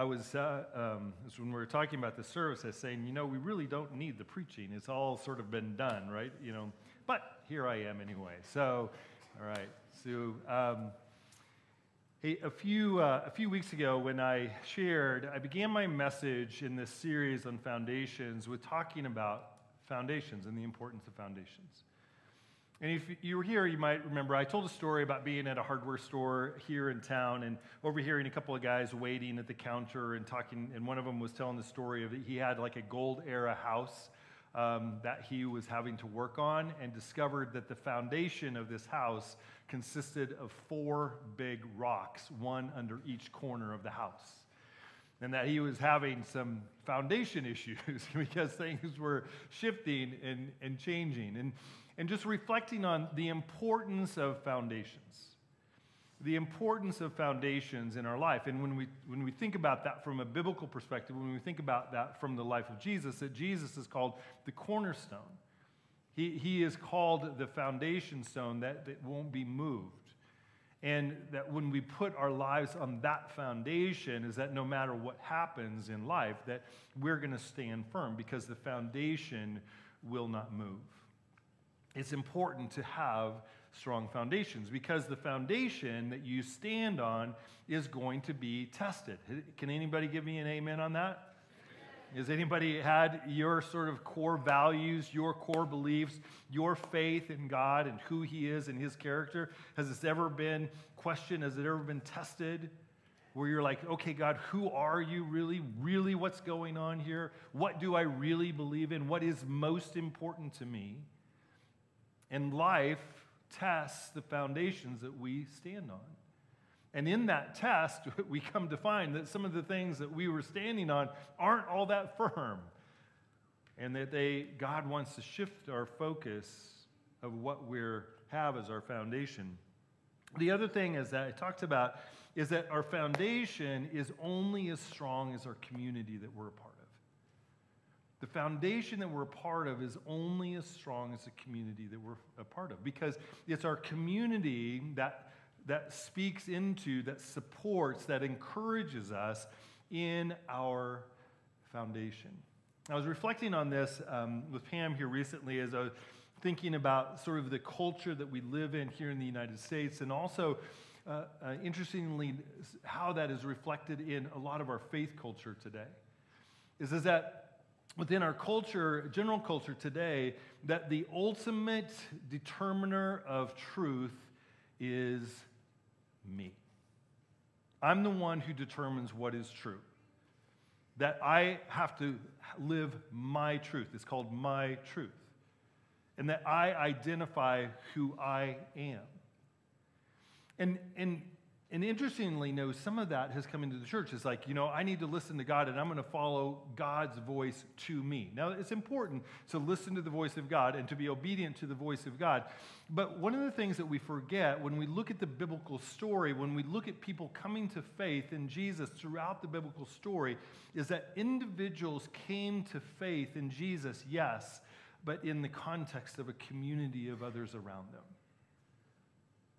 I was, uh, um, was when we were talking about the service, I was saying, you know, we really don't need the preaching. It's all sort of been done, right? You know, but here I am anyway. So, all right. So, um, hey, a few, uh, a few weeks ago when I shared, I began my message in this series on foundations with talking about foundations and the importance of foundations. And if you were here, you might remember I told a story about being at a hardware store here in town and overhearing a couple of guys waiting at the counter and talking. And one of them was telling the story of he had like a gold era house um, that he was having to work on and discovered that the foundation of this house consisted of four big rocks, one under each corner of the house. And that he was having some foundation issues because things were shifting and, and changing. And and just reflecting on the importance of foundations. The importance of foundations in our life. And when we, when we think about that from a biblical perspective, when we think about that from the life of Jesus, that Jesus is called the cornerstone. He, he is called the foundation stone that, that won't be moved. And that when we put our lives on that foundation, is that no matter what happens in life, that we're going to stand firm because the foundation will not move it's important to have strong foundations because the foundation that you stand on is going to be tested. Can anybody give me an amen on that? Has anybody had your sort of core values, your core beliefs, your faith in God and who He is and His character? Has this ever been questioned? Has it ever been tested? Where you're like, okay, God, who are you really? Really, what's going on here? What do I really believe in? What is most important to me? And life tests the foundations that we stand on. And in that test, we come to find that some of the things that we were standing on aren't all that firm. And that they, God wants to shift our focus of what we have as our foundation. The other thing is that I talked about is that our foundation is only as strong as our community that we're a part of. The foundation that we're a part of is only as strong as the community that we're a part of because it's our community that, that speaks into, that supports, that encourages us in our foundation. I was reflecting on this um, with Pam here recently as I was thinking about sort of the culture that we live in here in the United States and also. Uh, uh, interestingly, how that is reflected in a lot of our faith culture today is, is that within our culture, general culture today, that the ultimate determiner of truth is me. I'm the one who determines what is true. That I have to live my truth. It's called my truth. And that I identify who I am. And, and and interestingly, no, some of that has come into the church. It's like, you know, I need to listen to God and I'm going to follow God's voice to me. Now, it's important to listen to the voice of God and to be obedient to the voice of God. But one of the things that we forget when we look at the biblical story, when we look at people coming to faith in Jesus throughout the biblical story, is that individuals came to faith in Jesus, yes, but in the context of a community of others around them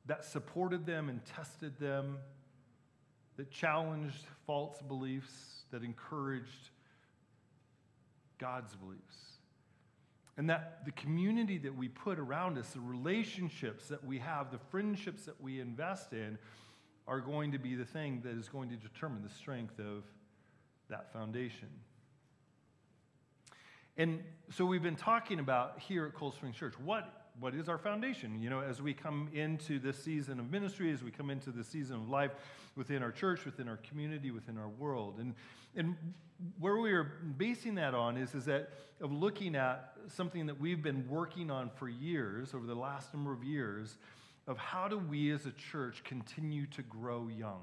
that supported them and tested them, that challenged false beliefs, that encouraged God's beliefs. And that the community that we put around us, the relationships that we have, the friendships that we invest in, are going to be the thing that is going to determine the strength of that foundation. And so we've been talking about here at Cold Spring Church what what is our foundation? You know, as we come into this season of ministry, as we come into the season of life within our church, within our community, within our world. And, and where we are basing that on is, is that of looking at something that we've been working on for years, over the last number of years, of how do we as a church continue to grow young?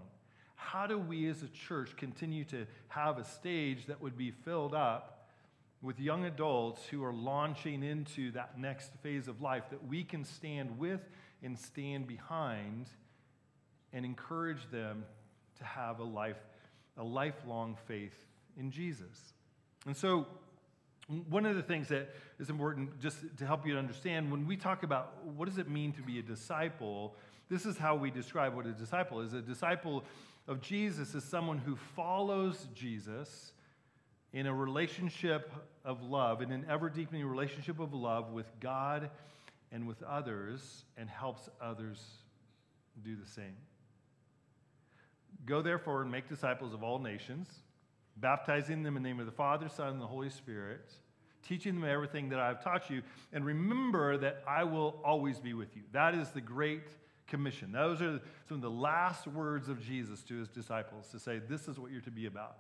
How do we as a church continue to have a stage that would be filled up with young adults who are launching into that next phase of life that we can stand with and stand behind and encourage them to have a life a lifelong faith in Jesus. And so one of the things that is important just to help you understand when we talk about what does it mean to be a disciple This is how we describe what a disciple is. A disciple of Jesus is someone who follows Jesus in a relationship of love, in an ever deepening relationship of love with God and with others, and helps others do the same. Go therefore and make disciples of all nations, baptizing them in the name of the Father, Son, and the Holy Spirit, teaching them everything that I've taught you, and remember that I will always be with you. That is the great commission. Those are some of the last words of Jesus to his disciples to say, This is what you're to be about.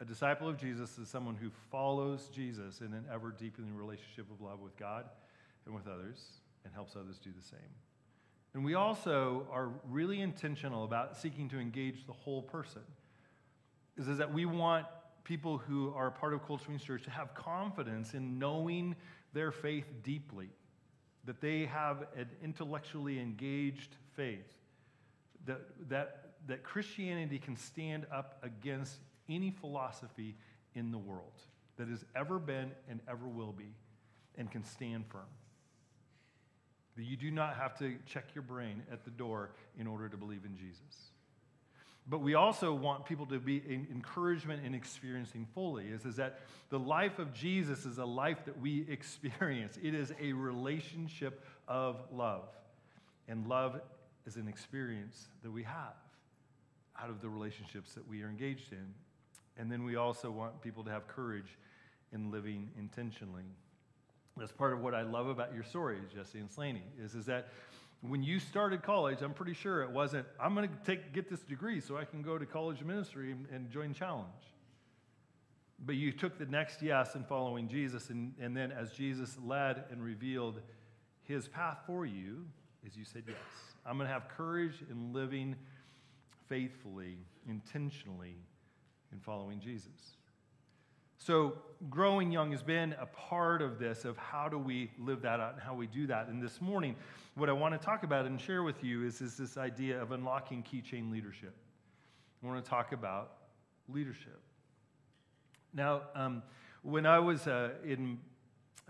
A disciple of Jesus is someone who follows Jesus in an ever deepening relationship of love with God and with others and helps others do the same. And we also are really intentional about seeking to engage the whole person. Is, is that we want people who are part of Cold Springs Church to have confidence in knowing their faith deeply, that they have an intellectually engaged faith, that, that, that Christianity can stand up against any philosophy in the world that has ever been and ever will be and can stand firm. That you do not have to check your brain at the door in order to believe in Jesus. But we also want people to be in encouragement in experiencing fully is, is that the life of Jesus is a life that we experience. It is a relationship of love. And love is an experience that we have out of the relationships that we are engaged in. And then we also want people to have courage in living intentionally. That's part of what I love about your stories, Jesse and Slaney, is, is that when you started college, I'm pretty sure it wasn't, I'm going to take, get this degree so I can go to college ministry and, and join Challenge. But you took the next yes in following Jesus, and, and then as Jesus led and revealed his path for you, as you said yes. I'm going to have courage in living faithfully, intentionally, in following Jesus. So, growing young has been a part of this, of how do we live that out and how we do that. And this morning, what I want to talk about and share with you is, is this idea of unlocking keychain leadership. I want to talk about leadership. Now, um, when I was uh, in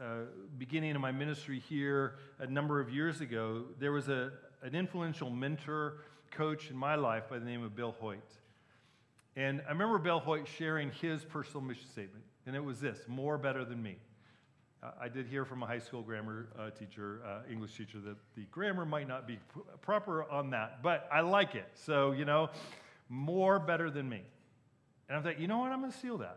uh, beginning of my ministry here a number of years ago, there was a, an influential mentor, coach in my life by the name of Bill Hoyt. And I remember Bill Hoyt sharing his personal mission statement, and it was this more better than me. I did hear from a high school grammar uh, teacher, uh, English teacher, that the grammar might not be p- proper on that, but I like it. So, you know, more better than me. And I thought, you know what? I'm going to steal that.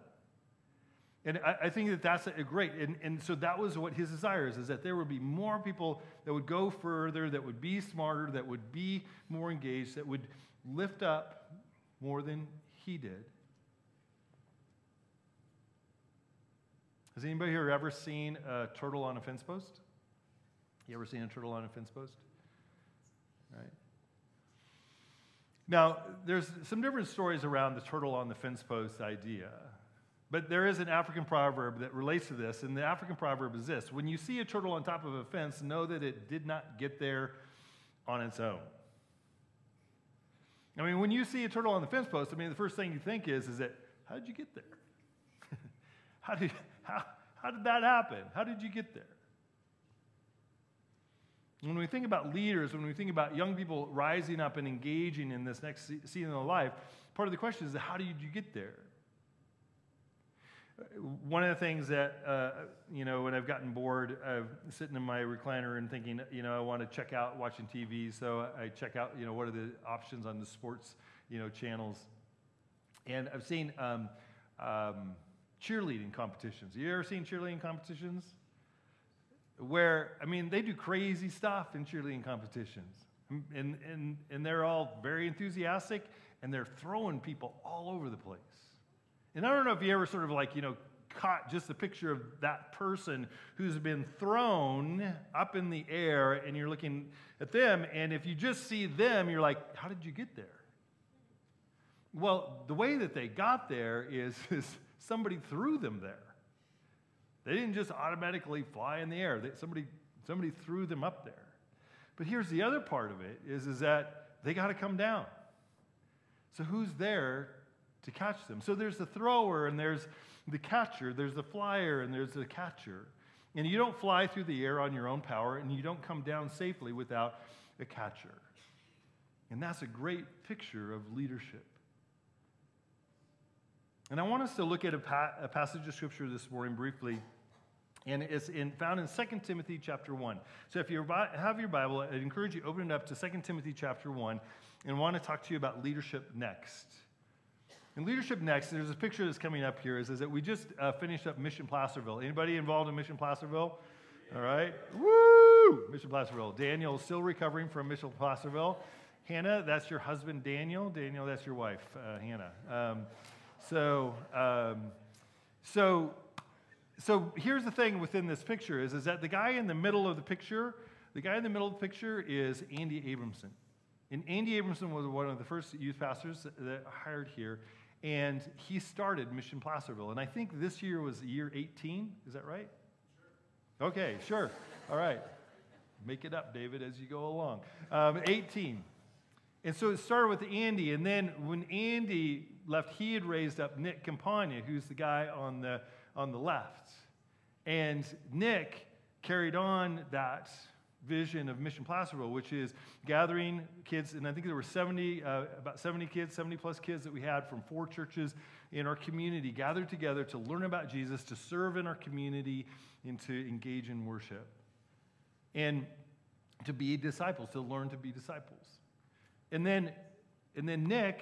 And I, I, think that that's a, a great. And, and so that was what his desire is, is that there would be more people that would go further, that would be smarter, that would be more engaged, that would lift up more than he did. Has anybody here ever seen a turtle on a fence post? You ever seen a turtle on a fence post? Right. Now, there's some different stories around the turtle on the fence post idea. But there is an African proverb that relates to this, and the African proverb is this When you see a turtle on top of a fence, know that it did not get there on its own. I mean, when you see a turtle on the fence post, I mean, the first thing you think is, is that, how did you get there? how, did, how, how did that happen? How did you get there? When we think about leaders, when we think about young people rising up and engaging in this next season of life, part of the question is, how did you get there? One of the things that, uh, you know, when I've gotten bored of sitting in my recliner and thinking, you know, I want to check out watching TV, so I check out, you know, what are the options on the sports, you know, channels. And I've seen um, um, cheerleading competitions. You ever seen cheerleading competitions? Where, I mean, they do crazy stuff in cheerleading competitions. And, and, and they're all very enthusiastic, and they're throwing people all over the place. And I don't know if you ever sort of like, you know, caught just a picture of that person who's been thrown up in the air and you're looking at them. And if you just see them, you're like, how did you get there? Well, the way that they got there is, is somebody threw them there. They didn't just automatically fly in the air. They, somebody, somebody threw them up there. But here's the other part of it is, is that they got to come down. So who's there to catch them. So there's the thrower and there's the catcher, there's the flyer and there's the catcher. And you don't fly through the air on your own power and you don't come down safely without a catcher. And that's a great picture of leadership. And I want us to look at a, pa- a passage of scripture this morning briefly. And it's in, found in 2 Timothy chapter 1. So if you have your Bible, I'd encourage you open it up to 2 Timothy chapter 1 and want to talk to you about leadership next. And leadership next, there's a picture that's coming up here, is, is that we just uh, finished up Mission Placerville. Anybody involved in Mission Placerville? All right. Woo! Mission Placerville. Daniel still recovering from Mission Placerville. Hannah, that's your husband, Daniel. Daniel, that's your wife, uh, Hannah. Um, so, um, so, so here's the thing within this picture is, is that the guy in the middle of the picture, the guy in the middle of the picture is Andy Abramson. And Andy Abramson was one of the first youth pastors that hired here, and he started Mission Placerville. And I think this year was year 18. Is that right? Sure. Okay, sure. All right. Make it up, David, as you go along. Um, 18. And so it started with Andy, and then when Andy left, he had raised up Nick Campagna, who's the guy on the, on the left. And Nick carried on that vision of Mission Placerville, which is gathering kids, and I think there were 70, uh, about 70 kids, 70 plus kids that we had from four churches in our community gathered together to learn about Jesus, to serve in our community, and to engage in worship. And to be disciples, to learn to be disciples. And then, and then Nick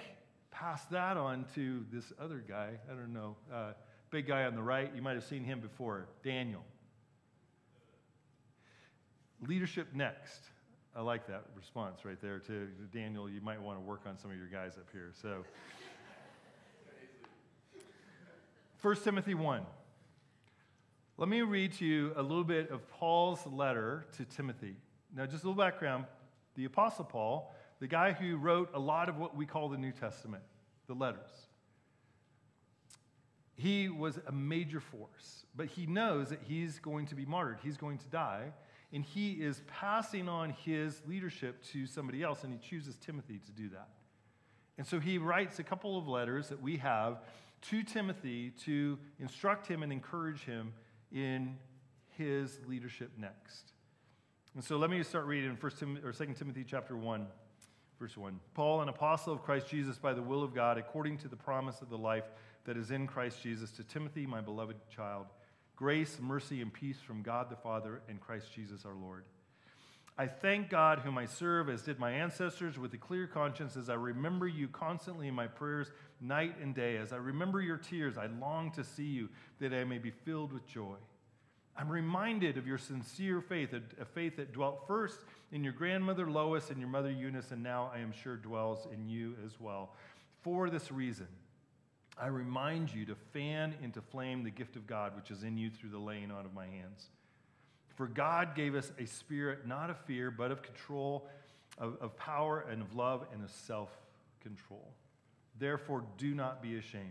passed that on to this other guy. I don't know, uh, big guy on the right. You might have seen him before, Daniel. Leadership next. I like that response right there to Daniel. You might want to work on some of your guys up here. So, 1 Timothy 1. Let me read to you a little bit of Paul's letter to Timothy. Now, just a little background. The Apostle Paul the guy who wrote a lot of what we call the New Testament, the letters. He was a major force, but he knows that he's going to be martyred, he's going to die, and he is passing on his leadership to somebody else, and he chooses Timothy to do that. And so he writes a couple of letters that we have to Timothy to instruct him and encourage him in his leadership next. And so let me start reading 1 Tim- or 2 Timothy chapter 1. Verse 1 Paul, an apostle of Christ Jesus by the will of God, according to the promise of the life that is in Christ Jesus, to Timothy, my beloved child, grace, mercy, and peace from God the Father and Christ Jesus our Lord. I thank God, whom I serve, as did my ancestors, with a clear conscience, as I remember you constantly in my prayers, night and day. As I remember your tears, I long to see you, that I may be filled with joy. I'm reminded of your sincere faith, a, faith that dwelt first in your grandmother Lois and your mother Eunice, and now I am sure dwells in you as well. For this reason, I remind you to fan into flame the gift of God which is in you through the laying on of my hands. For God gave us a spirit not of fear, but of control, of, of power, and of love, and of self control. Therefore, do not be ashamed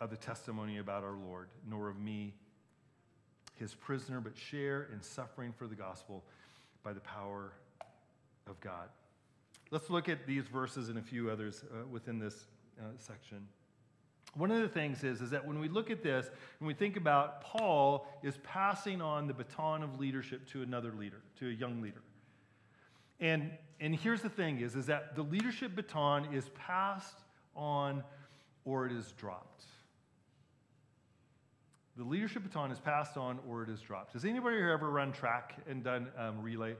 of the testimony about our Lord, nor of me his prisoner, but share in suffering for the gospel by the power of God. Let's look at these verses and a few others uh, within this uh, section. One of the things is, is that when we look at this and we think about Paul is passing on the baton of leadership to another leader, to a young leader. And, and here's the thing is, is that the leadership baton is passed on or it is dropped. The leadership baton is passed on or it is dropped. Has anybody here ever run track and done um, relay?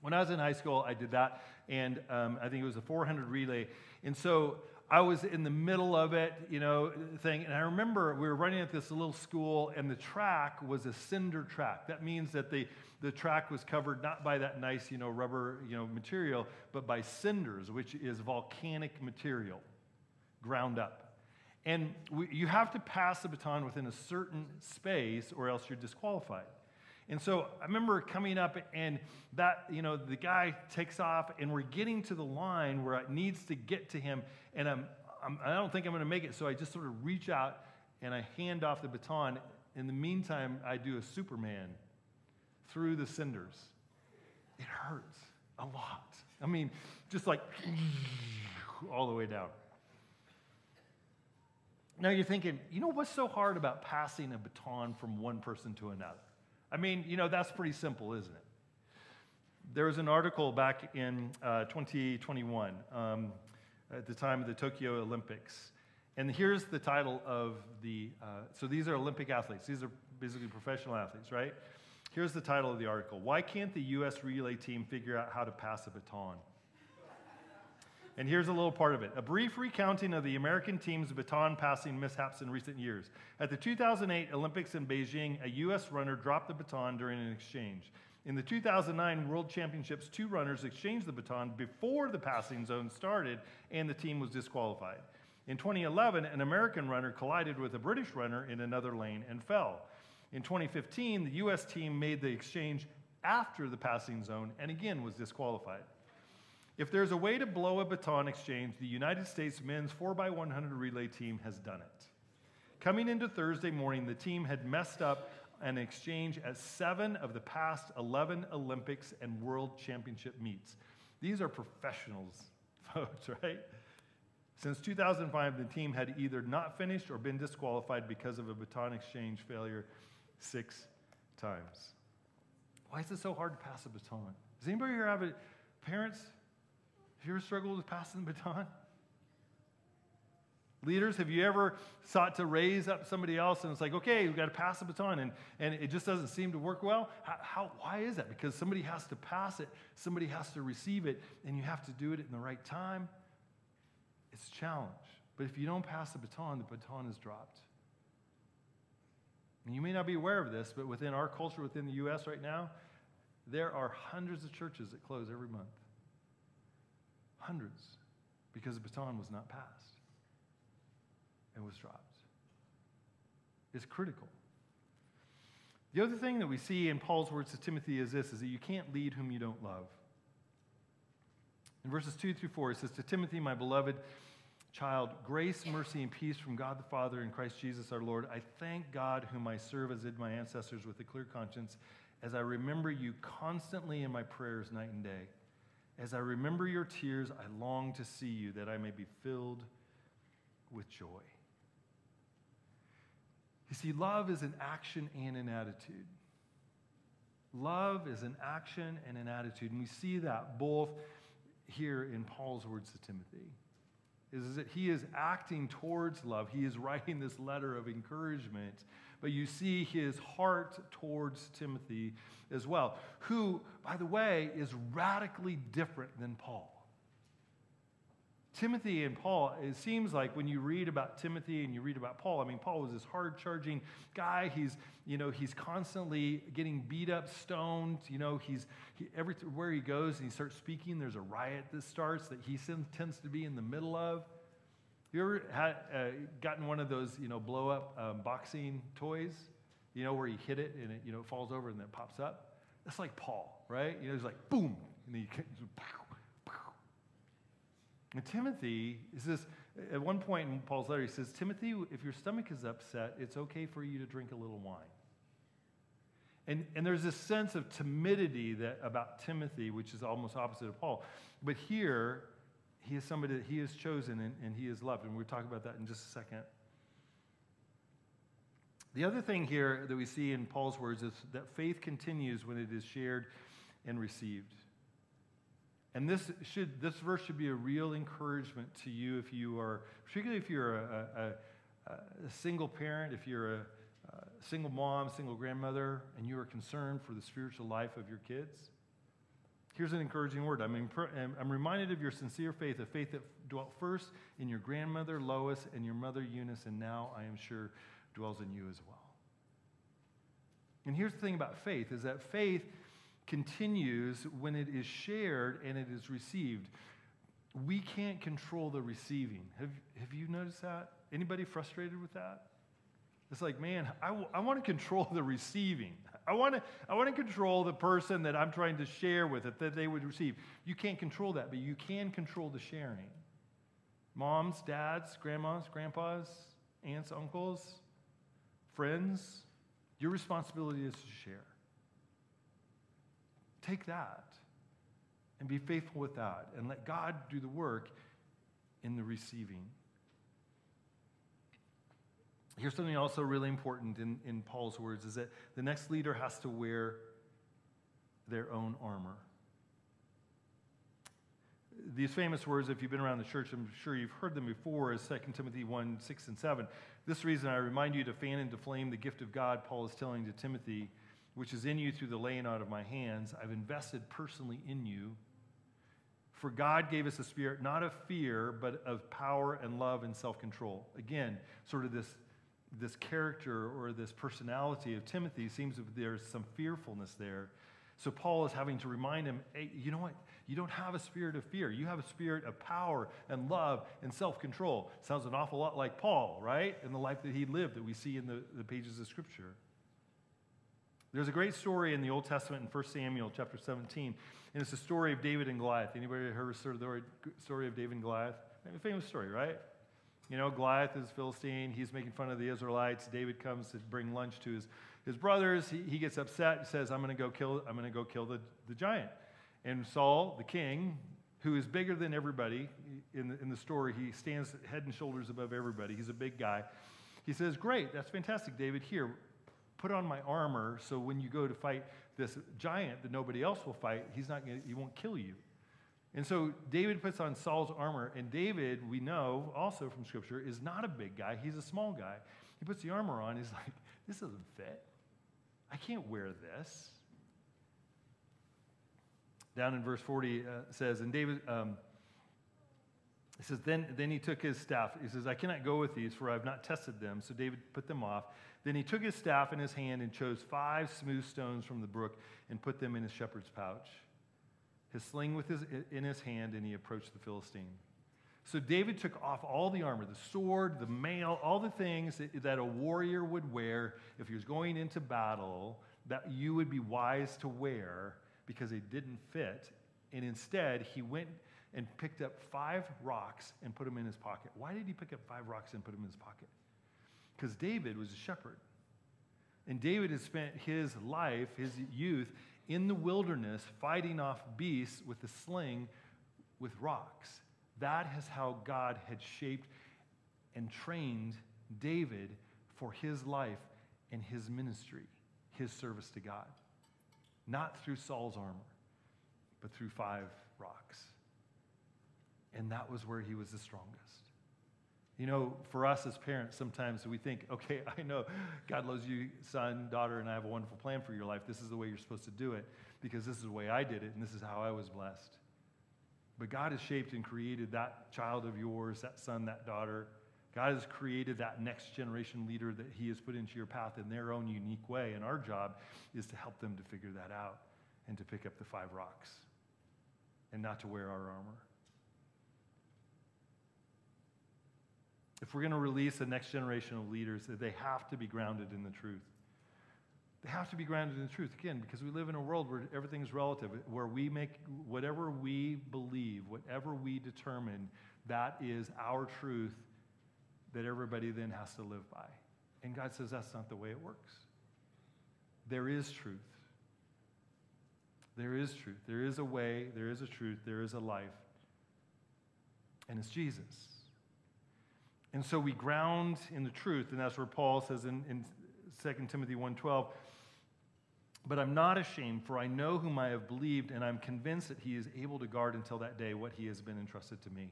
When I was in high school, I did that, and um, I think it was a 400 relay. And so I was in the middle of it, you know, thing. And I remember we were running at this little school, and the track was a cinder track. That means that the, the track was covered not by that nice, you know, rubber, you know, material, but by cinders, which is volcanic material, ground up. And we, you have to pass the baton within a certain space or else you're disqualified. And so I remember coming up and that, you know, the guy takes off and we're getting to the line where it needs to get to him. And I'm, I'm, I do not think I'm going to make it. So I just sort of reach out and I hand off the baton. In the meantime, I do a Superman through the cinders. It hurts a lot. I mean, just like all the way down. Now you're thinking, you know what's so hard about passing a baton from one person to another? I mean, you know, that's pretty simple, isn't it? there was an article back in uh, 2021 um, at the time of the Tokyo Olympics. And here's the title of the, uh, so these are Olympic athletes. These are basically professional athletes, right? Here's the title of the article Why can't the U.S. relay team figure out how to pass a baton? And here's a little part of it a brief recounting of the American team's baton passing mishaps in recent years. At the 2008 Olympics in Beijing, a U.S. runner dropped the baton during an exchange. In the 2009 World Championships, two runners exchanged the baton before the passing zone started, and the team was disqualified. In 2011, an American runner collided with a British runner in another lane and fell. In 2015, the U.S. team made the exchange after the passing zone and again was disqualified. If there's a way to blow a baton exchange, the United States men's 4x100 relay team has done it. Coming into Thursday morning, the team had messed up an exchange at seven of the past 11 Olympics and World Championship meets. These are professionals, folks, right? Since 2005, the team had either not finished or been disqualified because of a baton exchange failure six times. Why is it so hard to pass a baton? Does anybody here have it? Parents, have you ever struggled with passing the baton? Leaders, have you ever sought to raise up somebody else and it's like, okay, we've got to pass the baton and, and it just doesn't seem to work well? How, how, why is that? Because somebody has to pass it, somebody has to receive it, and you have to do it in the right time. It's a challenge. But if you don't pass the baton, the baton is dropped. And you may not be aware of this, but within our culture, within the U.S. right now, there are hundreds of churches that close every month. Hundreds, because the baton was not passed and was dropped. It's critical. The other thing that we see in Paul's words to Timothy is this is that you can't lead whom you don't love. In verses 2 through 4, it says, To Timothy, my beloved child, grace, mercy, and peace from God the Father and Christ Jesus our Lord. I thank God, whom I serve as did my ancestors with a clear conscience, as I remember you constantly in my prayers night and day. As I remember your tears, I long to see you, that I may be filled with joy. You see, love is an action and an attitude. Love is an action and an attitude. And we see that both here in Paul's words to Timothy. Is that he is acting towards love. He is writing this letter of encouragement. But you see his heart towards Timothy as well, who, by the way, is radically different than Paul. Timothy and Paul, it seems like when you read about Timothy and you read about Paul, I mean, Paul was this hard charging guy. He's, you know, he's constantly getting beat up, stoned. You know, he's, he, everywhere he goes and he starts speaking, there's a riot that starts that he tends to be in the middle of. You ever had, uh, gotten one of those, you know, blow up um, boxing toys, you know, where you hit it and it, you know, falls over and then it pops up? That's like Paul, right? You know, he's like, boom, and then you, and Timothy is this, at one point in Paul's letter, he says, Timothy, if your stomach is upset, it's okay for you to drink a little wine. And, and there's this sense of timidity that, about Timothy, which is almost opposite of Paul. But here, he is somebody that he has chosen and, and he is loved. And we'll talk about that in just a second. The other thing here that we see in Paul's words is that faith continues when it is shared and received. And this, should, this verse should be a real encouragement to you if you are, particularly if you're a, a, a single parent, if you're a, a single mom, single grandmother, and you are concerned for the spiritual life of your kids. Here's an encouraging word. I'm, I'm reminded of your sincere faith, a faith that dwelt first in your grandmother Lois and your mother Eunice, and now I am sure dwells in you as well. And here's the thing about faith is that faith continues when it is shared and it is received. We can't control the receiving. Have, have you noticed that? Anybody frustrated with that? It's like, man, I, w- I want to control the receiving. I want to I want to control the person that I'm trying to share with it that they would receive. You can't control that, but you can control the sharing. Moms, dads, grandmas, grandpas, aunts, uncles, friends, your responsibility is to share. Take that and be faithful with that and let God do the work in the receiving. Here's something also really important in, in Paul's words is that the next leader has to wear their own armor. these famous words, if you've been around the church, I'm sure you've heard them before, is 2 Timothy 1 6 and 7. This reason I remind you to fan into flame the gift of God, Paul is telling to Timothy, which is in you through the laying out of my hands. I've invested personally in you. For God gave us a spirit not of fear, but of power and love and self control. Again, sort of this, this character or this personality of Timothy seems that there's some fearfulness there. So Paul is having to remind him, hey, you know what? You don't have a spirit of fear. You have a spirit of power and love and self control. Sounds an awful lot like Paul, right? In the life that he lived that we see in the, the pages of Scripture. There's a great story in the Old Testament in 1 Samuel chapter 17, and it's the story of David and Goliath. Anybody heard the story of David and Goliath? A famous story, right? You know, Goliath is Philistine. He's making fun of the Israelites. David comes to bring lunch to his, his brothers. He, he gets upset and says, I'm going to go kill, I'm going to go kill the, the giant. And Saul, the king, who is bigger than everybody in the, in the story, he stands head and shoulders above everybody. He's a big guy. He says, Great, that's fantastic, David. Here, put on my armor so when you go to fight this giant that nobody else will fight, he's not gonna, he won't kill you. And so David puts on Saul's armor, and David, we know also from Scripture, is not a big guy, he's a small guy. He puts the armor on, he's like, This doesn't fit. I can't wear this. Down in verse 40 uh, says, and David, um, he says, then, then he took his staff. He says, I cannot go with these, for I have not tested them. So David put them off. Then he took his staff in his hand and chose five smooth stones from the brook and put them in his shepherd's pouch, his sling with his, in his hand, and he approached the Philistine. So David took off all the armor, the sword, the mail, all the things that, that a warrior would wear if he was going into battle that you would be wise to wear because they didn't fit. And instead, he went and picked up five rocks and put them in his pocket. Why did he pick up five rocks and put them in his pocket? Because David was a shepherd. And David had spent his life, his youth, in the wilderness fighting off beasts with a sling with rocks. That is how God had shaped and trained David for his life and his ministry, his service to God. Not through Saul's armor, but through five rocks. And that was where he was the strongest. You know, for us as parents, sometimes we think, okay, I know God loves you, son, daughter, and I have a wonderful plan for your life. This is the way you're supposed to do it because this is the way I did it and this is how I was blessed. But God has shaped and created that child of yours, that son, that daughter. God has created that next generation leader that He has put into your path in their own unique way. And our job is to help them to figure that out and to pick up the five rocks and not to wear our armor. If we're going to release a next generation of leaders, they have to be grounded in the truth. They have to be grounded in the truth, again, because we live in a world where everything's relative, where we make whatever we believe, whatever we determine, that is our truth that everybody then has to live by. And God says that's not the way it works. There is truth. There is truth. There is a way, there is a truth, there is a life. And it's Jesus. And so we ground in the truth, and that's where Paul says in, in 2 Timothy 1.12, But I'm not ashamed, for I know whom I have believed, and I'm convinced that he is able to guard until that day what he has been entrusted to me.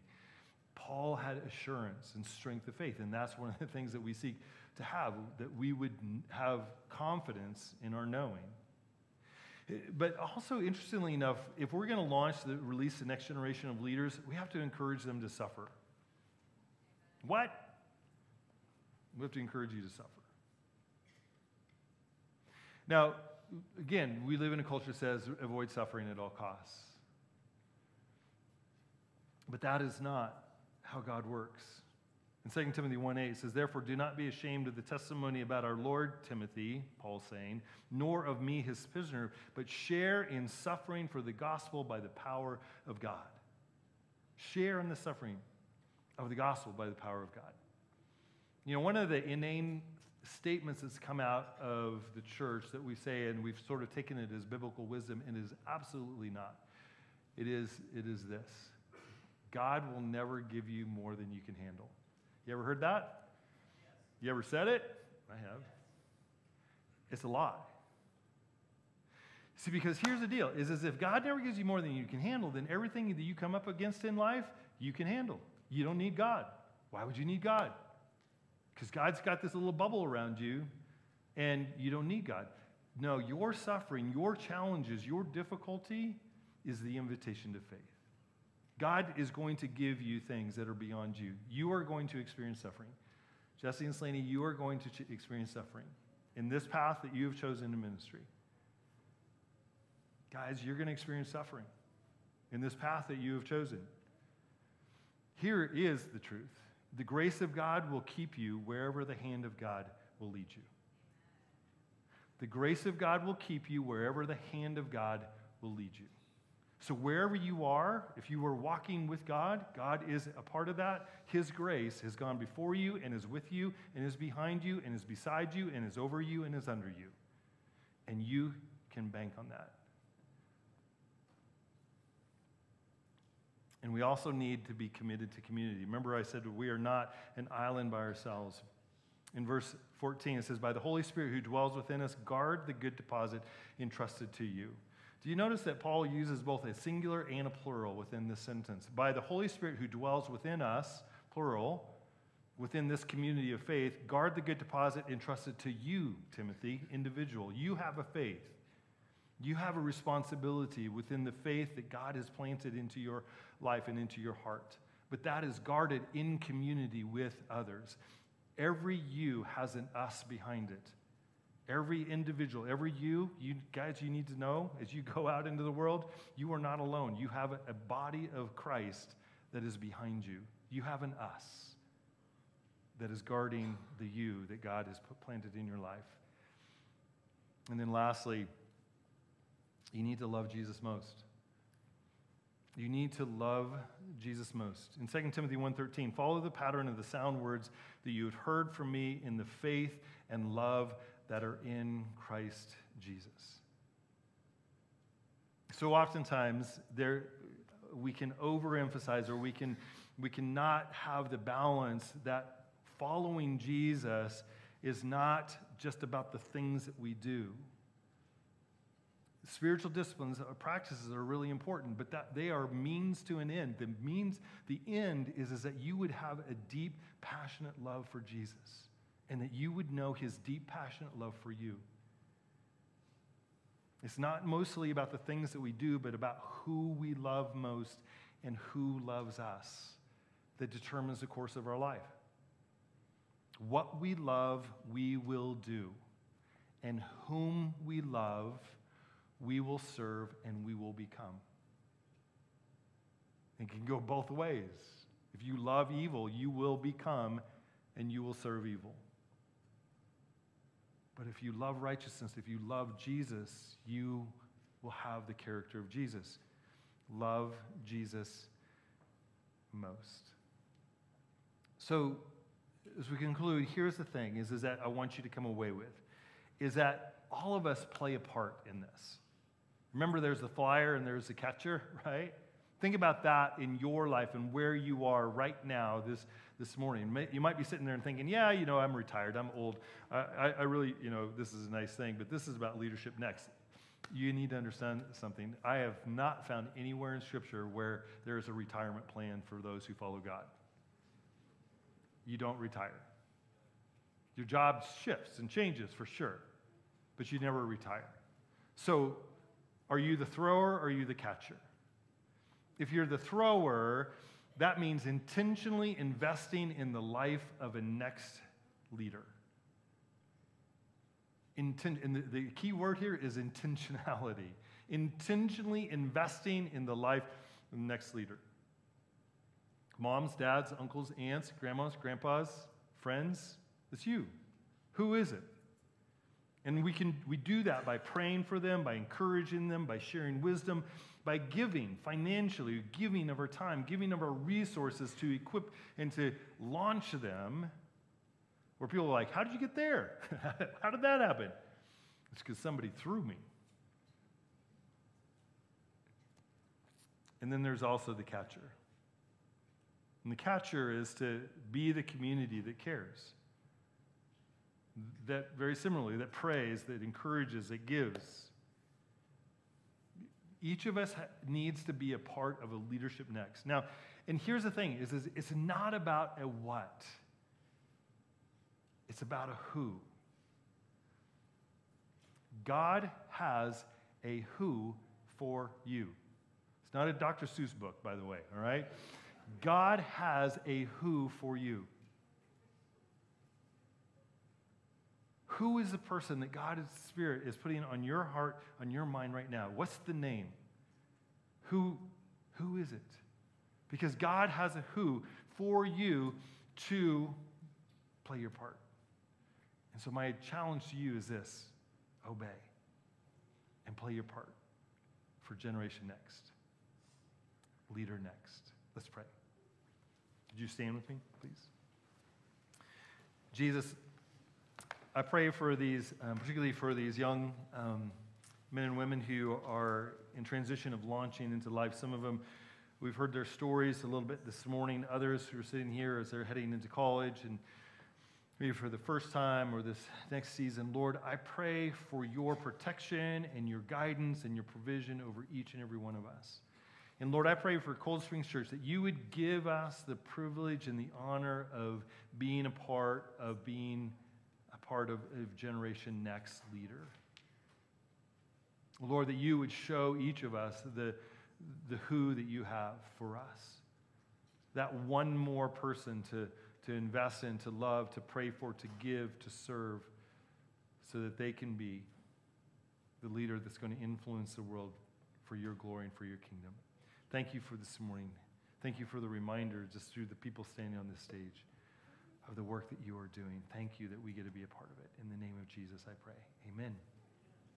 Paul had assurance and strength of faith, and that's one of the things that we seek to have, that we would have confidence in our knowing. But also, interestingly enough, if we're going to launch the release the next generation of leaders, we have to encourage them to suffer. What? We have to encourage you to suffer. Now, again, we live in a culture that says avoid suffering at all costs. But that is not how God works. In 2 Timothy 1:8 it says, Therefore, do not be ashamed of the testimony about our Lord Timothy, Paul saying, nor of me, his prisoner, but share in suffering for the gospel by the power of God. Share in the suffering of the gospel by the power of God. You know, one of the inane statements that's come out of the church that we say, and we've sort of taken it as biblical wisdom, and is absolutely not. It is, it is this God will never give you more than you can handle. You ever heard that? You ever said it? I have. It's a lie. See, because here's the deal is as if God never gives you more than you can handle, then everything that you come up against in life, you can handle. You don't need God. Why would you need God? Because God's got this little bubble around you, and you don't need God. No, your suffering, your challenges, your difficulty is the invitation to faith. God is going to give you things that are beyond you. You are going to experience suffering. Jesse and Slaney, you are going to experience suffering in this path that you have chosen in ministry. Guys, you're going to experience suffering in this path that you have chosen. Here is the truth the grace of God will keep you wherever the hand of God will lead you. The grace of God will keep you wherever the hand of God will lead you. So, wherever you are, if you are walking with God, God is a part of that. His grace has gone before you and is with you and is behind you and is beside you and is over you and is under you. And you can bank on that. And we also need to be committed to community. Remember, I said we are not an island by ourselves. In verse 14, it says, By the Holy Spirit who dwells within us, guard the good deposit entrusted to you. Do you notice that Paul uses both a singular and a plural within this sentence? By the Holy Spirit who dwells within us, plural, within this community of faith, guard the good deposit entrusted to you, Timothy, individual. You have a faith. You have a responsibility within the faith that God has planted into your life and into your heart. But that is guarded in community with others. Every you has an us behind it. Every individual, every you, you guys, you need to know as you go out into the world, you are not alone. You have a, body of Christ that is behind you. You have an us that is guarding the you that God has put, planted in your life. And then lastly, you need to love Jesus most. You need to love Jesus most. In 2 Timothy 1:13, follow the pattern of the sound words that you have heard from me in the faith and love that are in Christ Jesus. So oftentimes there we can overemphasize or we can we cannot have the balance that following Jesus is not just about the things that we do. Spiritual disciplines or uh, practices are really important, but that they are means to an end. The means, the end is, is that you would have a deep, passionate love for Jesus and that you would know his deep, passionate love for you. It's not mostly about the things that we do, but about who we love most and who loves us that determines the course of our life. What we love, we will do. And whom we love, we will serve and we will become. It can go both ways. If you love evil, you will become and you will serve evil. But if you love righteousness, if you love Jesus, you will have the character of Jesus. Love Jesus most. So, as we conclude, here's the thing is, is that I want you to come away with is that all of us play a part in this. Remember, there's the flyer and there's the catcher, right? Think about that in your life and where you are right now this, this morning. You might be sitting there and thinking, yeah, you know, I'm retired, I'm old. I, I, I really, you know, this is a nice thing, but this is about leadership next. You need to understand something. I have not found anywhere in Scripture where there is a retirement plan for those who follow God. You don't retire. Your job shifts and changes for sure, but you never retire. So, are you the thrower or are you the catcher? If you're the thrower, that means intentionally investing in the life of a next leader. Inten- and the, the key word here is intentionality. Intentionally investing in the life of the next leader. Moms, dads, uncles, aunts, grandmas, grandpas, friends, it's you. Who is it? And we can we do that by praying for them, by encouraging them, by sharing wisdom, by giving financially, giving of our time, giving of our resources to equip and to launch them, where people are like, How did you get there? How did that happen? It's because somebody threw me. And then there's also the catcher. And the catcher is to be the community that cares. That very similarly, that prays, that encourages, that gives Each of us needs to be a part of a leadership next. Now, and here's the thing is, is it's not about a what. It's about a who. God has a who for you. It's not a Dr. Seuss book, by the way, all right? God has a who for you. Who is the person that God's Spirit is putting on your heart, on your mind right now? What's the name? Who, who is it? Because God has a who for you to play your part. And so, my challenge to you is this obey and play your part for Generation Next, Leader Next. Let's pray. Would you stand with me, please? Jesus, I pray for these, um, particularly for these young um, men and women who are in transition of launching into life. Some of them, we've heard their stories a little bit this morning. Others who are sitting here as they're heading into college and maybe for the first time or this next season. Lord, I pray for your protection and your guidance and your provision over each and every one of us. And Lord, I pray for Cold Springs Church that you would give us the privilege and the honor of being a part of being part of, of Generation Next leader. Lord, that you would show each of us the, the who that you have for us. That one more person to, to invest in, to love, to pray for, to give, to serve, so that they can be the leader that's going to influence the world for your glory and for your kingdom. Thank you for this morning. Thank you for the reminder, just through the people standing on this stage, of the work that you are doing. Thank you that we get to be a part of it. In the name of Jesus, I pray. Amen.